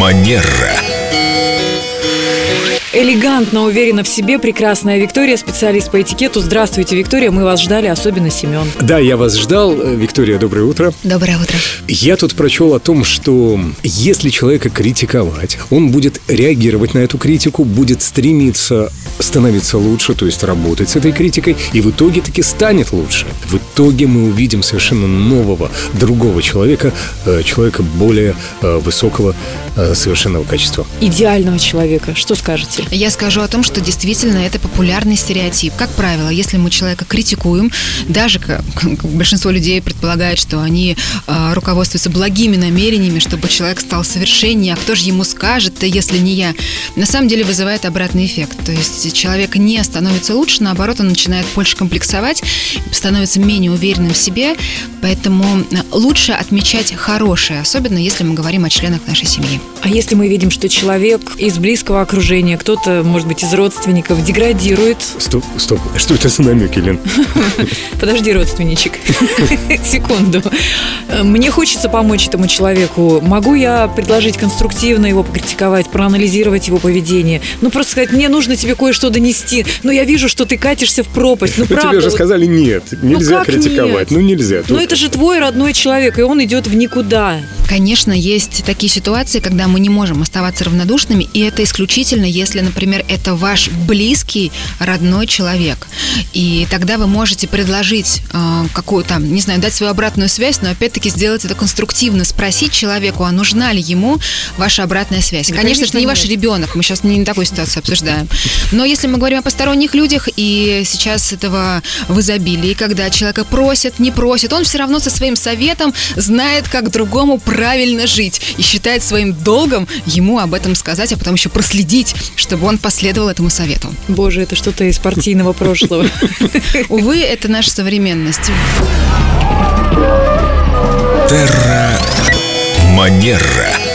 Манера. Элегантно, уверенно в себе, прекрасная Виктория, специалист по этикету. Здравствуйте, Виктория, мы вас ждали, особенно Семен. Да, я вас ждал. Виктория, доброе утро. Доброе утро. Я тут прочел о том, что если человека критиковать, он будет реагировать на эту критику, будет стремиться становиться лучше, то есть работать с этой критикой, и в итоге таки станет лучше. В итоге мы увидим совершенно нового, другого человека, э, человека более э, высокого э, совершенного качества. Идеального человека. Что скажете? Я скажу о том, что действительно это популярный стереотип. Как правило, если мы человека критикуем, даже как, большинство людей предполагает, что они руководствуются благими намерениями, чтобы человек стал совершеннее, а кто же ему скажет-то, если не я, на самом деле вызывает обратный эффект. То есть человек не становится лучше, наоборот, он начинает больше комплексовать, становится менее уверенным в себе, поэтому лучше отмечать хорошее, особенно если мы говорим о членах нашей семьи. А если мы видим, что человек из близкого окружения, кто-то, может быть, из родственников деградирует? Стоп, стоп, что это за намеки, Лен? Подожди, родственничек. Секунду. Мне хочется помочь этому человеку. Могу я предложить конструктивно его покритиковать, проанализировать его поведение? Ну, просто сказать, мне нужно тебе кое-что донести, но я вижу, что ты катишься в пропасть. Ну, правда. Тебе же сказали нет, нельзя критиковать. Ну, нельзя. Ну, это же твой родной человек, и он идет в никуда. Конечно, есть такие ситуации, когда мы не можем оставаться равнодушными, и это исключительно, если, например, это ваш близкий, родной человек. И тогда вы можете предложить э, какую-то, не знаю, дать свою обратную связь, но опять-таки сделать это конструктивно, спросить человеку, а нужна ли ему ваша обратная связь. Да, конечно, конечно, это не нет. ваш ребенок, мы сейчас не такую ситуацию обсуждаем. Но если мы говорим о посторонних людях, и сейчас этого в изобилии, когда человека просят, не просят, он все равно со своим советом знает, как другому правильно жить и считает своим долгом ему об этом сказать, а потом еще проследить, чтобы он последовал этому совету. Боже, это что-то из партийного прошлого. Увы, это наша современность. Терра Манера.